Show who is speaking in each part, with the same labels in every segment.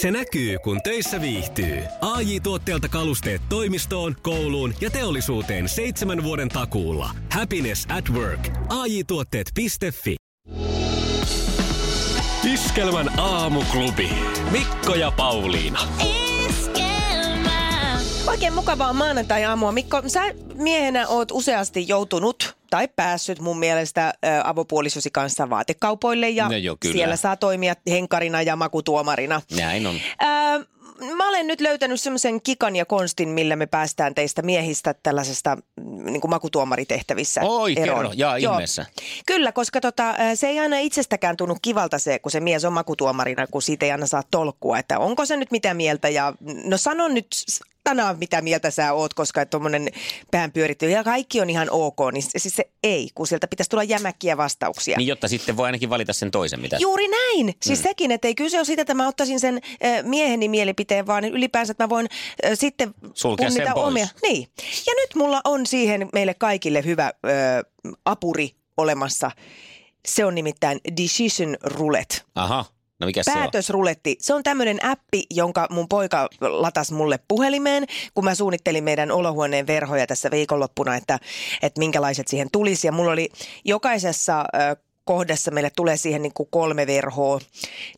Speaker 1: Se näkyy, kun töissä viihtyy. ai tuotteelta kalusteet toimistoon, kouluun ja teollisuuteen seitsemän vuoden takuulla. Happiness at work. ai tuotteetfi Iskelmän aamuklubi. Mikko ja Pauliina.
Speaker 2: Oikein mukavaa maanantai-aamua. Mikko, sä miehenä oot useasti joutunut tai päässyt mun mielestä avopuolisosi kanssa vaatekaupoille ja
Speaker 3: No joo, kyllä.
Speaker 2: siellä saa toimia henkarina ja makutuomarina.
Speaker 3: Näin on.
Speaker 2: Ää, mä olen nyt löytänyt semmoisen kikan ja konstin, millä me päästään teistä miehistä tällaisesta mm, niin kuin makutuomaritehtävissä
Speaker 3: Oi,
Speaker 2: eroon.
Speaker 3: kerro. Jaa,
Speaker 2: Joo.
Speaker 3: ihmeessä.
Speaker 2: Kyllä, koska tota, se ei aina itsestäkään tunnu kivalta se, kun se mies on makutuomarina, kun siitä ei aina saa tolkkua, että onko se nyt mitä mieltä ja no sano nyt sana, mitä mieltä sä oot, koska tuommoinen pään pyöritty ja kaikki on ihan ok, niin se- siis se ei, kun sieltä pitäisi tulla jämäkkiä vastauksia.
Speaker 3: Niin jotta sitten voi ainakin valita sen toisen, mitä...
Speaker 2: Juuri näin. Siis mm. sekin, että ei kyse ole siitä, että mä ottaisin sen mieheni mielipiteen, vaan ylipäänsä, että mä voin äh, sitten
Speaker 3: Sulkea sen pois.
Speaker 2: omia. Niin. Ja nyt mulla on siihen meille kaikille hyvä äh, apuri olemassa. Se on nimittäin Decision Roulette.
Speaker 3: Aha, no mikä se on?
Speaker 2: Päätösruletti. Se on tämmöinen appi, jonka mun poika latas mulle puhelimeen, kun mä suunnittelin meidän olohuoneen verhoja tässä viikonloppuna, että, että minkälaiset siihen tulisi. Ja mulla oli jokaisessa kohdassa, meille tulee siihen niin kuin kolme verhoa,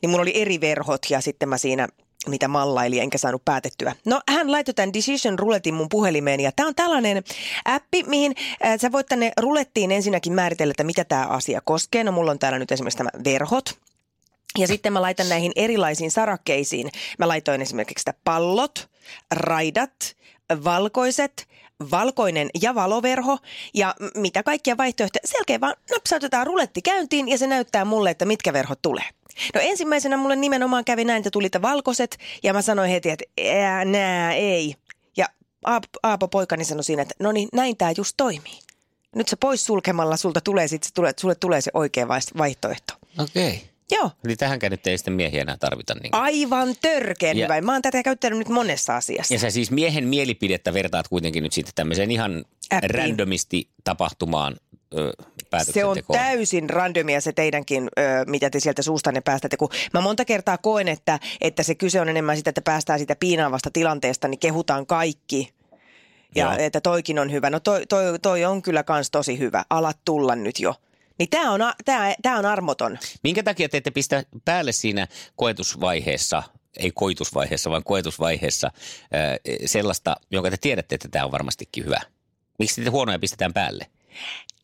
Speaker 2: niin mulla oli eri verhot ja sitten mä siinä mitä mallaili, enkä saanut päätettyä. No hän laittoi tämän Decision Roulettin mun puhelimeen ja tämä on tällainen appi, mihin äh, sä voit tänne rulettiin ensinnäkin määritellä, että mitä tämä asia koskee. No mulla on täällä nyt esimerkiksi tämä verhot, ja sitten mä laitan näihin erilaisiin sarakkeisiin. Mä laitoin esimerkiksi sitä pallot, raidat, valkoiset, valkoinen ja valoverho ja mitä kaikkia vaihtoehtoja. Selkeä vaan napsautetaan ruletti käyntiin ja se näyttää mulle, että mitkä verhot tulee. No ensimmäisenä mulle nimenomaan kävi näin, että tuli valkoiset ja mä sanoin heti, että ää, nää ei. Ja Aapo, poikani sanoi siinä, että no niin näin tämä just toimii. Nyt se pois sulkemalla sulta tulee, sit se tulee, sulle tulee se oikea vaihtoehto.
Speaker 3: Okei. Okay.
Speaker 2: Joo.
Speaker 3: Eli tähänkään nyt ei sitten miehiä enää tarvita. Niin.
Speaker 2: Aivan törkeän
Speaker 3: Ja-
Speaker 2: hyvä. Mä oon tätä käyttänyt nyt monessa asiassa.
Speaker 3: Ja sä siis miehen mielipidettä vertaat kuitenkin nyt sitten tämmöiseen ihan
Speaker 2: Appiin.
Speaker 3: randomisti tapahtumaan ö,
Speaker 2: Se on täysin randomia se teidänkin, ö, mitä te sieltä suustanne päästätte. Kun mä monta kertaa koen, että, että se kyse on enemmän sitä, että päästään siitä piinaavasta tilanteesta, niin kehutaan kaikki. Ja
Speaker 3: Joo.
Speaker 2: että toikin on hyvä. No toi, toi, toi on kyllä kans tosi hyvä. Alat tulla nyt jo. Niin tää on, tää, tää on armoton.
Speaker 3: Minkä takia te ette pistä päälle siinä koetusvaiheessa, ei koitusvaiheessa, vaan koetusvaiheessa ö, sellaista, jonka te tiedätte, että tämä on varmastikin hyvä? Miksi te huonoja pistetään päälle?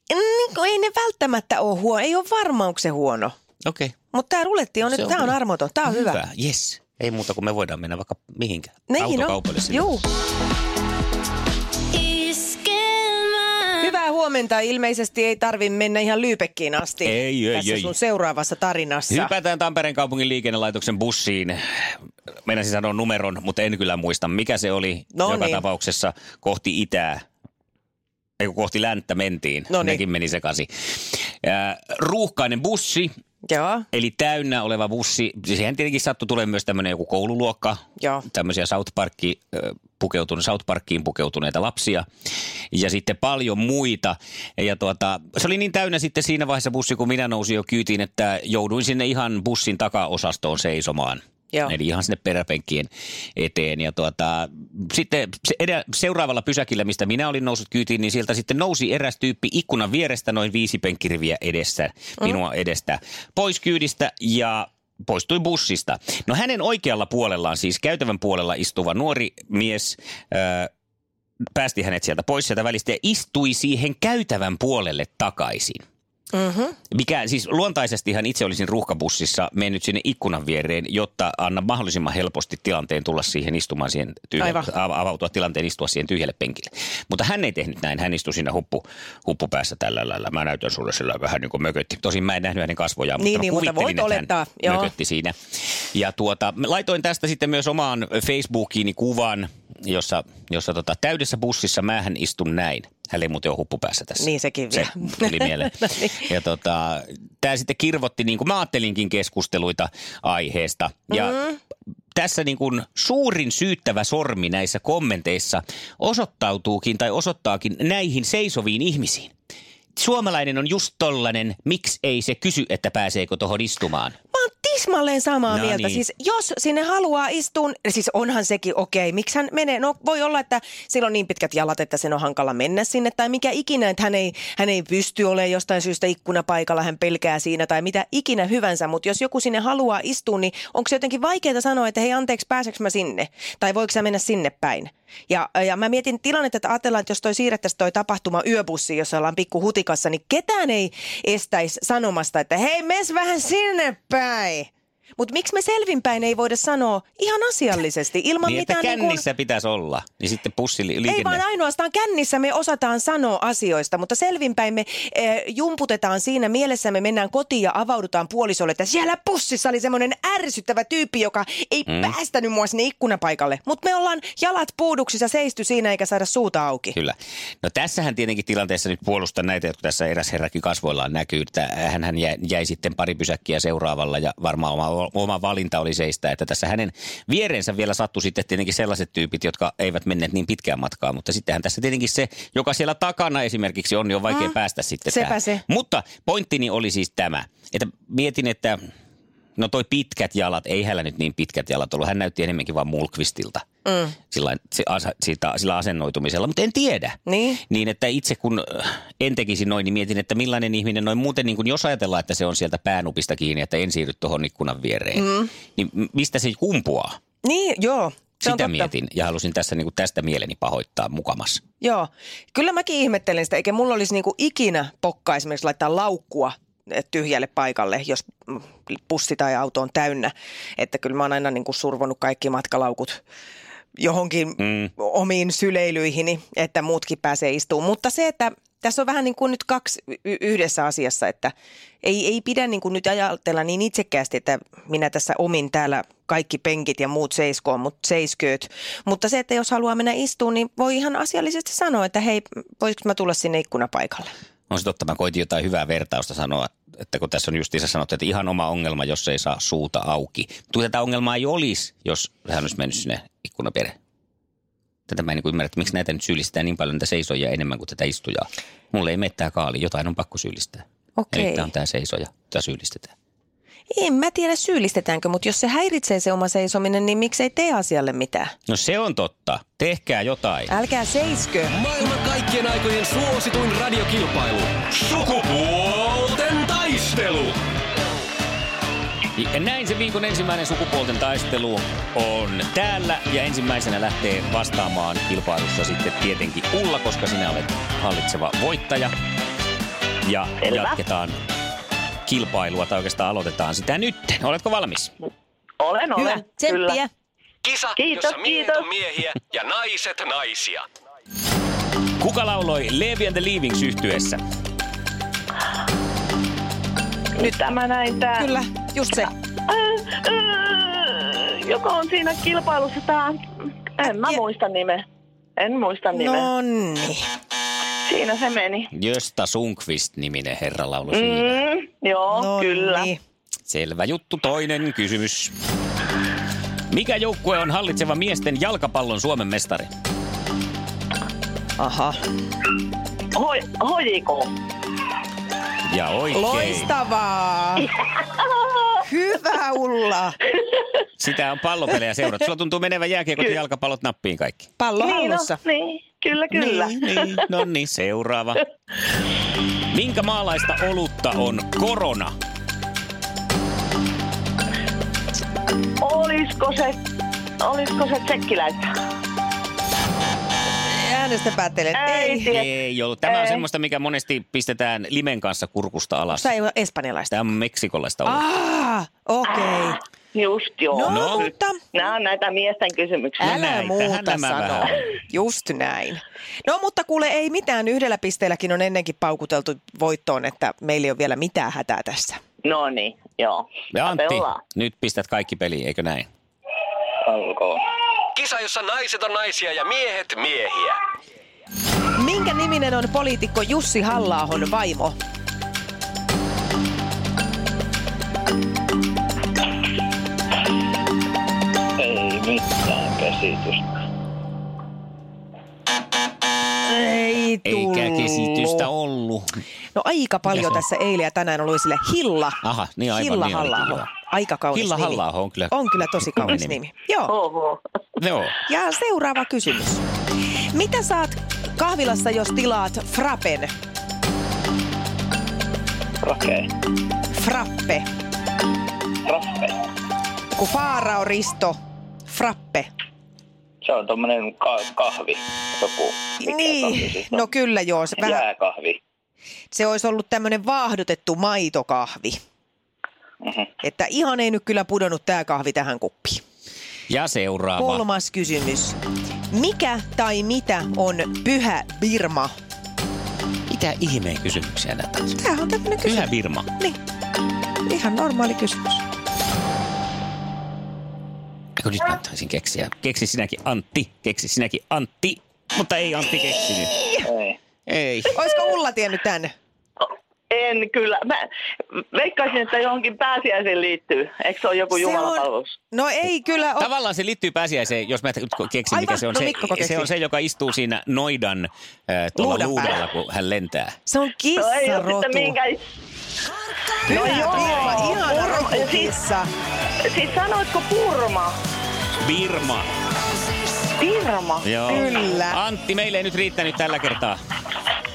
Speaker 2: Niin, kun ei ne välttämättä ole huono. Ei ole varma, onko se huono.
Speaker 3: Okei. Okay.
Speaker 2: Mutta tämä ruletti on,
Speaker 3: Se
Speaker 2: nyt,
Speaker 3: on
Speaker 2: tää on armoton. Tämä on hyvä.
Speaker 3: Hyvä, yes. Ei muuta kuin me voidaan mennä vaikka mihinkään. Autokaupalle
Speaker 2: on.
Speaker 3: sinne.
Speaker 2: Huomenta. Ilmeisesti ei tarvi mennä ihan Lyypekkiin asti.
Speaker 3: Ei, ei,
Speaker 2: Tässä
Speaker 3: ei.
Speaker 2: sun seuraavassa tarinassa.
Speaker 3: Hypätään Tampereen kaupungin liikennelaitoksen bussiin. Meinasin sanoa numeron, mutta en kyllä muista, mikä se oli.
Speaker 2: No
Speaker 3: Joka
Speaker 2: niin.
Speaker 3: tapauksessa kohti itää. Ei kohti länttä mentiin.
Speaker 2: No niin.
Speaker 3: Nekin meni sekaisin. Ruuhkainen bussi,
Speaker 2: Joo,
Speaker 3: eli täynnä oleva bussi. Siihen tietenkin sattui tulee myös tämmöinen joku koululuokka.
Speaker 2: Joo.
Speaker 3: Tämmöisiä South, Parkki, pukeutuneita, South Parkkiin pukeutuneita lapsia. Ja sitten paljon muita. Ja tuota, se oli niin täynnä sitten siinä vaiheessa bussi, kun minä nousin jo kyytiin, että jouduin sinne ihan bussin takaosastoon seisomaan.
Speaker 2: Joo.
Speaker 3: Eli ihan sinne peräpenkkien eteen. Ja tuota, sitten edä, seuraavalla pysäkillä, mistä minä olin noussut kyytiin, niin sieltä sitten nousi eräs tyyppi ikkunan vierestä noin viisi penkkiriviä edessä, minua edestä, pois kyydistä ja poistui bussista. No hänen oikealla puolellaan, siis käytävän puolella istuva nuori mies, ö, päästi hänet sieltä pois sieltä välistä ja istui siihen käytävän puolelle takaisin.
Speaker 2: Mm-hmm.
Speaker 3: Mikä siis luontaisestihan itse olisin ruuhkabussissa mennyt sinne ikkunan viereen, jotta anna mahdollisimman helposti tilanteen tulla siihen istumaan siihen tyhjälle, avautua tilanteen istua siihen tyhjälle penkille. Mutta hän ei tehnyt näin, hän istui siinä huppu, huppupäässä tällä lailla. Mä näytän sulle sillä vähän niin kuin mökötti. Tosin mä en nähnyt hänen kasvojaan,
Speaker 2: Niin,
Speaker 3: mutta
Speaker 2: niin, mutta voit
Speaker 3: että hän
Speaker 2: olettaa, joo.
Speaker 3: mökötti siinä. Ja tuota, laitoin tästä sitten myös omaan Facebookiini kuvan, jossa, jossa tota, täydessä bussissa mähän istun näin. Hän ei muuten ole huppupäässä tässä.
Speaker 2: Niin sekin
Speaker 3: Se
Speaker 2: vielä.
Speaker 3: tuli mieleen.
Speaker 2: No niin.
Speaker 3: Ja tota, tämä sitten kirvotti, niin kuin mä ajattelinkin keskusteluita aiheesta. Ja mm-hmm. tässä niin kuin suurin syyttävä sormi näissä kommenteissa osoittautuukin tai osoittaakin näihin seisoviin ihmisiin. Suomalainen on just tollanen, miksi ei se kysy, että pääseekö tuohon istumaan.
Speaker 2: Mä oon tismalleen samaa
Speaker 3: No
Speaker 2: mieltä.
Speaker 3: niin.
Speaker 2: Siis jos sinne haluaa istua, siis onhan sekin okei. Miksi hän menee? No voi olla, että sillä on niin pitkät jalat, että sen on hankala mennä sinne. Tai mikä ikinä, että hän ei, hän ei pysty olemaan jostain syystä ikkunapaikalla, hän pelkää siinä tai mitä ikinä hyvänsä. Mutta jos joku sinne haluaa istua, niin onko se jotenkin vaikeaa sanoa, että hei anteeksi, pääseekö mä sinne? Tai voiko sä mennä sinne päin? Ja, ja mä mietin tilannetta, että ajatellaan, että jos toi siirrettäisiin toi tapahtuma yöbussi, jossa ollaan pikku hutikassa, niin ketään ei estäisi sanomasta, että hei, mes vähän sinne päin. Mutta miksi me selvinpäin ei voida sanoa ihan asiallisesti, ilman
Speaker 3: Niin, että
Speaker 2: mitään niin
Speaker 3: kännissä pitäisi olla. Niin sitten pussiliikenne.
Speaker 2: ei vaan ainoastaan kännissä me osataan sanoa asioista, mutta selvinpäin me e, jumputetaan siinä mielessä, me mennään kotiin ja avaudutaan puolisolle, että siellä pussissa oli semmoinen ärsyttävä tyyppi, joka ei mm. päästänyt mua sinne ikkunapaikalle. Mutta me ollaan jalat puuduksissa seisty siinä eikä saada suuta auki.
Speaker 3: Kyllä. No tässähän tietenkin tilanteessa nyt puolustan näitä, jotka tässä eräs herrakin kasvoillaan näkyy. Että hän jäi, jäi sitten pari pysäkkiä seuraavalla ja varmaan oma, oma valinta oli seistä, että tässä hänen viereensä vielä sattui sitten tietenkin sellaiset tyypit, jotka eivät menneet niin pitkään matkaa. Mutta sittenhän tässä tietenkin se, joka siellä takana esimerkiksi on, niin on vaikea
Speaker 2: Mm.
Speaker 3: päästä sitten
Speaker 2: Sepä
Speaker 3: tähän.
Speaker 2: se.
Speaker 3: Mutta pointtini oli siis tämä, että mietin, että no toi pitkät jalat, ei hänellä nyt niin pitkät jalat ollut. Hän näytti enemmänkin vaan mulkvistilta
Speaker 2: Mm.
Speaker 3: sillä, sitä, sillä asennoitumisella, mutta en tiedä.
Speaker 2: Niin.
Speaker 3: Niin, että itse kun äh, en tekisi noin, niin mietin, että millainen ihminen noin muuten, niin kun jos ajatellaan, että se on sieltä päänupista kiinni, että en siirry tuohon ikkunan viereen, mm. niin mistä se kumpuaa?
Speaker 2: Niin, joo. Se
Speaker 3: Sitä mietin ja halusin tässä niin kuin tästä mieleni pahoittaa mukamas.
Speaker 2: Joo, kyllä mäkin ihmettelen sitä, eikä mulla olisi niinku ikinä pokka esimerkiksi laittaa laukkua tyhjälle paikalle, jos pussi tai auto on täynnä. Että kyllä mä oon aina niinku survonut kaikki matkalaukut johonkin mm. omiin syleilyihini, että muutkin pääsee istumaan. Mutta se, että tässä on vähän niin kuin nyt kaksi yhdessä asiassa, että ei, ei pidä niin kuin nyt ajatella niin itsekkäästi, että minä tässä omin täällä kaikki penkit ja muut seiskoon, mutta seiskööt. Mutta se, että jos haluaa mennä istuun, niin voi ihan asiallisesti sanoa, että hei, voisiko mä tulla sinne ikkunapaikalle?
Speaker 3: On se totta, mä koitin jotain hyvää vertausta sanoa, että kun tässä on justiinsa sanottu, että ihan oma ongelma, jos ei saa suuta auki. Mutta tätä ongelmaa ei olisi, jos hän olisi mennyt sinne ikkunapere. Tätä mä en niin ymmärrä, että miksi näitä nyt syyllistetään niin paljon näitä seisoja enemmän kuin tätä istujaa. Mulle ei mene tää kaali, jotain on pakko syyllistää.
Speaker 2: Okei.
Speaker 3: Eli tämä on tämä seisoja, jota syyllistetään.
Speaker 2: En mä tiedä syyllistetäänkö, mutta jos se häiritsee se oma seisominen, niin miksei tee asialle mitään?
Speaker 3: No se on totta. Tehkää jotain.
Speaker 2: Älkää seiskö.
Speaker 1: Maailman kaikkien aikojen suosituin radiokilpailu. Sukupuolten taistelu.
Speaker 3: Ja näin se viikon ensimmäinen sukupuolten taistelu on täällä. Ja ensimmäisenä lähtee vastaamaan kilpailussa sitten tietenkin Ulla, koska sinä olet hallitseva voittaja. Ja
Speaker 4: Selvä.
Speaker 3: jatketaan kilpailua, tai oikeastaan aloitetaan sitä nyt. Oletko valmis?
Speaker 4: Olen, olen.
Speaker 2: Hyvä, tsemppiä.
Speaker 4: Kyllä.
Speaker 1: Kisa,
Speaker 4: Kiitos,
Speaker 1: jossa miehet
Speaker 4: kiitos.
Speaker 1: on miehiä ja naiset naisia.
Speaker 3: Kuka lauloi Levi and the Leavings yhtyessä?
Speaker 4: Nyt tämä näin tää.
Speaker 2: Kyllä, just se.
Speaker 4: Joka on siinä kilpailussa tää. En mä muista nimeä. En muista nimeä.
Speaker 2: No niin.
Speaker 4: Siinä se meni.
Speaker 3: Gösta Sundqvist-niminen herra laulu siinä.
Speaker 4: Mm, joo,
Speaker 2: No
Speaker 4: kyllä.
Speaker 2: niin.
Speaker 3: Selvä juttu. Toinen kysymys. Mikä joukkue on hallitseva miesten jalkapallon Suomen mestari?
Speaker 2: Aha.
Speaker 4: Hoi, hojiko.
Speaker 3: Ja oikein.
Speaker 2: Loistavaa. Hyvä Ulla.
Speaker 3: Sitä on pallopelejä seurattu. Sulla tuntuu menevän jääkiekot ja jalkapallot nappiin kaikki.
Speaker 2: Pallo
Speaker 4: Niin, no, niin, kyllä, kyllä.
Speaker 3: Niin, niin. No niin, seuraava. Minkä maalaista olutta on korona?
Speaker 4: Olisiko se, olisiko se tsekkiläistä?
Speaker 2: Äänestä päättelen.
Speaker 4: Ei
Speaker 2: Ei.
Speaker 3: ollut. Tämä on
Speaker 4: Ei.
Speaker 3: semmoista, mikä monesti pistetään limen kanssa kurkusta alas.
Speaker 2: Se ei ole espanjalaista.
Speaker 3: Tämä on meksikolaista olutta.
Speaker 2: Ah, okei. Okay.
Speaker 4: Just joo.
Speaker 2: No,
Speaker 3: No.
Speaker 2: mutta
Speaker 4: Nämä on näitä miesten kysymyksiä.
Speaker 2: älä
Speaker 3: näitähän
Speaker 2: muuta
Speaker 3: nämä
Speaker 2: sano.
Speaker 3: vähän on.
Speaker 2: Just näin. No mutta kuule, ei mitään. Yhdellä pisteelläkin on ennenkin paukuteltu voittoon, että meillä ei ole vielä mitään hätää tässä.
Speaker 4: No niin, joo.
Speaker 3: Ja Antti, nyt pistät kaikki peliin, eikö näin?
Speaker 4: Olkoon.
Speaker 1: Kisa, jossa naiset on naisia ja miehet miehiä.
Speaker 2: Minkä niminen on poliitikko Jussi halla vaimo?
Speaker 4: Ei mitään käsitystä.
Speaker 2: No aika paljon
Speaker 3: Mikä on?
Speaker 2: tässä eilen ja tänään oli sille Hilla.
Speaker 3: Aha, niin aivan,
Speaker 2: Hilla
Speaker 3: niin
Speaker 2: halla. Aika kaunis
Speaker 3: Hilla
Speaker 2: nimi.
Speaker 3: Halla-aho on kyllä-
Speaker 2: On kyllä tosi kaunis
Speaker 3: nimi.
Speaker 2: nimi. Joo.
Speaker 4: Oho.
Speaker 3: Joo.
Speaker 2: Ja seuraava kysymys. Mitä saat kahvilassa, jos tilaat frappen?
Speaker 5: Okei.
Speaker 2: Frappe.
Speaker 5: Raffe.
Speaker 2: Kun Faarao Risto. Frappe.
Speaker 5: Se on tommonen ka- kahvi. Joku. Kahvi
Speaker 2: niin,
Speaker 5: siis on?
Speaker 2: no kyllä joo. Se, vähän,
Speaker 5: Jääkahvi.
Speaker 2: Se olisi ollut tämmöinen vaahdotettu maitokahvi.
Speaker 5: Mhm.
Speaker 2: Että ihan ei nyt kyllä pudonnut tämä kahvi tähän kuppiin.
Speaker 3: Ja seuraava.
Speaker 2: Kolmas kysymys. Mikä tai mitä on pyhä Birma?
Speaker 3: Mitä ihmeen kysymyksiä näitä on?
Speaker 2: Tämähän on tämmöinen kysymys.
Speaker 3: Pyhä Birma.
Speaker 2: Niin. Ihan normaali kysymys.
Speaker 3: Eikö nyt mä taisin keksiä? Keksi sinäkin Antti. Keksi sinäkin Antti. Mutta ei Antti keksinyt.
Speaker 5: Ei.
Speaker 3: Ei.
Speaker 2: Olisiko Ulla tiennyt tänne?
Speaker 4: En kyllä. Mä veikkaisin, että johonkin pääsiäiseen liittyy. Eikö se ole joku
Speaker 2: Se on-
Speaker 4: jumalapalvelus?
Speaker 2: No ei kyllä ole.
Speaker 3: Tavallaan se liittyy pääsiäiseen, jos mä keksin, mikä se on.
Speaker 2: no
Speaker 3: se, se on se, joka istuu siinä noidan äh, tuolla
Speaker 2: Luudan
Speaker 3: luudalla, kun hän lentää.
Speaker 2: Se on
Speaker 4: No ei ole
Speaker 2: kissarotu.
Speaker 4: sitten minkään...
Speaker 2: Pyhä
Speaker 4: joo.
Speaker 2: Birma, ihana
Speaker 4: Purma.
Speaker 2: rotukissa.
Speaker 4: Siis sanoitko Purma?
Speaker 3: Birma.
Speaker 4: Pirma?
Speaker 3: Joo.
Speaker 2: Kyllä.
Speaker 3: Antti, meille ei nyt riittänyt tällä kertaa.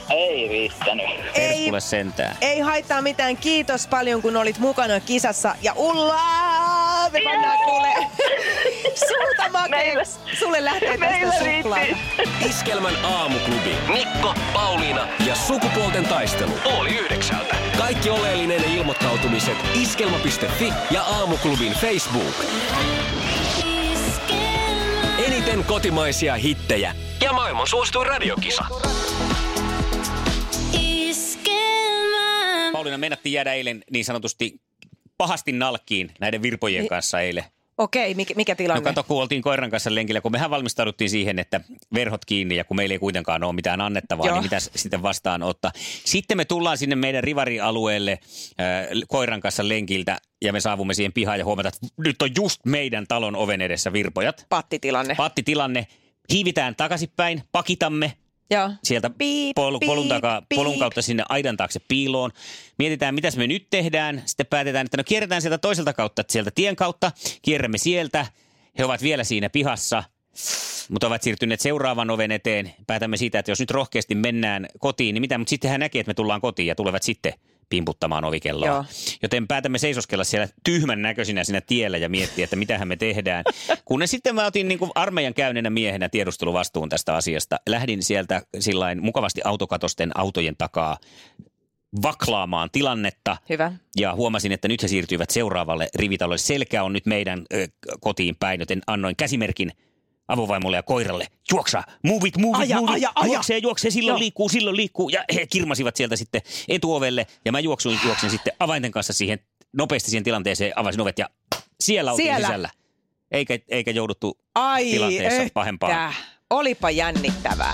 Speaker 5: Ei riittänyt.
Speaker 2: Ei,
Speaker 3: sentään.
Speaker 2: ei haittaa mitään. Kiitos paljon, kun olit mukana kisassa. Ja Ulla, me pannaan kuule sulta makeeksi. Sulle lähtee
Speaker 4: Meillä
Speaker 2: tästä suklaata.
Speaker 4: riitti.
Speaker 1: Iskelmän aamuklubi. Mikko, Pauliina ja sukupuolten taistelu. Oli yhdeksältä. Kaikki oleellinen ilmoittautumiset iskelma.fi ja aamuklubin Facebook. Eniten kotimaisia hittejä ja maailman suosituin radiokisa.
Speaker 3: Pauliina, mennättiin jäädä eilen niin sanotusti pahasti nalkkiin näiden virpojen kanssa eilen.
Speaker 2: Okei, mikä, mikä
Speaker 3: No
Speaker 2: tilanne?
Speaker 3: kato, kun oltiin koiran kanssa lenkillä, kun mehän valmistauduttiin siihen, että verhot kiinni ja kun meillä ei kuitenkaan ole mitään annettavaa,
Speaker 2: Joo.
Speaker 3: niin mitä sitten vastaan ottaa. Sitten me tullaan sinne meidän rivarialueelle äh, koiran kanssa lenkiltä ja me saavumme siihen pihaan ja huomataan, että nyt on just meidän talon oven edessä virpojat.
Speaker 2: Pattitilanne.
Speaker 3: Pattitilanne. Hiivitään takaisinpäin, pakitamme
Speaker 2: Joo.
Speaker 3: sieltä
Speaker 2: Piip,
Speaker 3: pol, polun, takaa,
Speaker 2: piip.
Speaker 3: polun kautta sinne aidan taakse piiloon. Mietitään, mitä me nyt tehdään. Sitten päätetään, että no kierretään sieltä toiselta kautta, sieltä tien kautta. Kierrämme sieltä. He ovat vielä siinä pihassa, mutta ovat siirtyneet seuraavan oven eteen. Päätämme siitä, että jos nyt rohkeasti mennään kotiin, niin mitä, mutta sitten hän näkee, että me tullaan kotiin ja tulevat sitten pimputtamaan ovikelloa.
Speaker 2: Joo.
Speaker 3: Joten päätämme seisoskella siellä tyhmän näköisinä siinä tiellä ja miettiä, että mitähän me tehdään. Kunnes sitten mä otin niin kuin armeijan käyneenä miehenä tiedusteluvastuun tästä asiasta. Lähdin sieltä sillain mukavasti autokatosten autojen takaa vaklaamaan tilannetta.
Speaker 2: Hyvä.
Speaker 3: Ja huomasin, että nyt he siirtyivät seuraavalle rivitalolle. Selkä on nyt meidän ö, kotiin päin, joten annoin käsimerkin avovaimolle ja koiralle. Juoksa, move it, move it,
Speaker 2: Aja,
Speaker 3: move it.
Speaker 2: aja, aja.
Speaker 3: Juoksee, juoksee, silloin
Speaker 2: Joo.
Speaker 3: liikkuu, silloin liikkuu. Ja he kirmasivat sieltä sitten etuovelle ja mä juoksuin, juoksin sitten avainten kanssa siihen nopeasti siihen tilanteeseen, avasin ovet ja siellä oltiin
Speaker 2: Siellä.
Speaker 3: sisällä. Eikä, eikä jouduttu
Speaker 2: Ai
Speaker 3: tilanteessa
Speaker 2: että.
Speaker 3: pahempaan.
Speaker 2: Olipa jännittävää.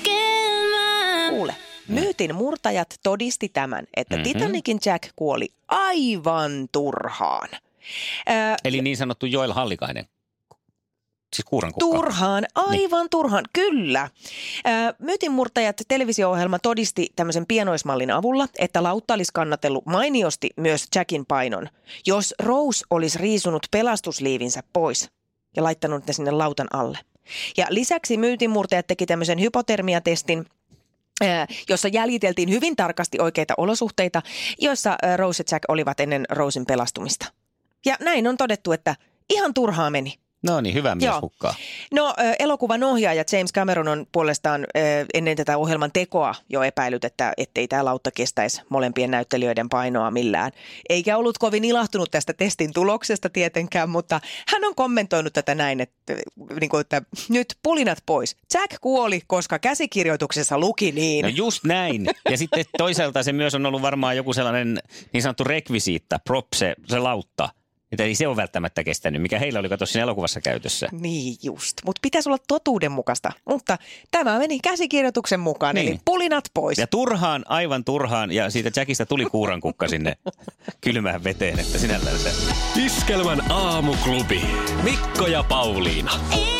Speaker 6: Iskelmä.
Speaker 2: Kuule, myytin murtajat todisti tämän, että
Speaker 3: Mhm.
Speaker 2: Titanicin Jack kuoli aivan turhaan. Ö,
Speaker 3: Eli niin sanottu Joel Hallikainen. Siis.
Speaker 2: Turhaan, aivan turhaan, kyllä. Myytinmurtajat televisio-ohjelma todisti tämmöisen pienoismallin avulla, että lautta olisi kannatellut mainiosti myös Jackin painon, jos Rose olisi riisunut pelastusliivinsä pois ja laittanut ne sinne lautan alle. Ja lisäksi myytinmurtajat teki tämmöisen hypotermiatestin, jossa jäljiteltiin hyvin tarkasti oikeita olosuhteita, joissa Rose ja Jack olivat ennen Rosen pelastumista. Ja näin on todettu, että ihan turhaa meni.
Speaker 3: No niin, hyvä mies
Speaker 2: Joo.
Speaker 3: hukkaa.
Speaker 2: No elokuvan ohjaaja James Cameron on puolestaan ennen tätä ohjelman tekoa jo epäilyt, että ettei tämä lautta kestäisi molempien näyttelijöiden painoa millään. Eikä ollut kovin ilahtunut tästä testin tuloksesta tietenkään, mutta hän on kommentoinut tätä näin, että, niin kuin, että nyt pulinat pois. Jack kuoli, koska käsikirjoituksessa luki niin.
Speaker 3: No just näin. Ja sitten toisaalta se myös on ollut varmaan joku sellainen niin sanottu rekvisiitta, prop, se, se lautta. Että ei se ole välttämättä kestänyt, mikä heillä oli kato siinä elokuvassa käytössä.
Speaker 2: Niin just, mutta pitäisi olla totuudenmukaista. Mutta tämä meni käsikirjoituksen mukaan,
Speaker 3: Niin.
Speaker 2: eli pulinat pois.
Speaker 3: Ja turhaan, aivan turhaan, ja siitä Jackista tuli kuurankukka sinne kylmään veteen, että sinällään se...
Speaker 1: Iskelmän aamuklubi. Mikko ja Pauliina.
Speaker 6: Iskelmä.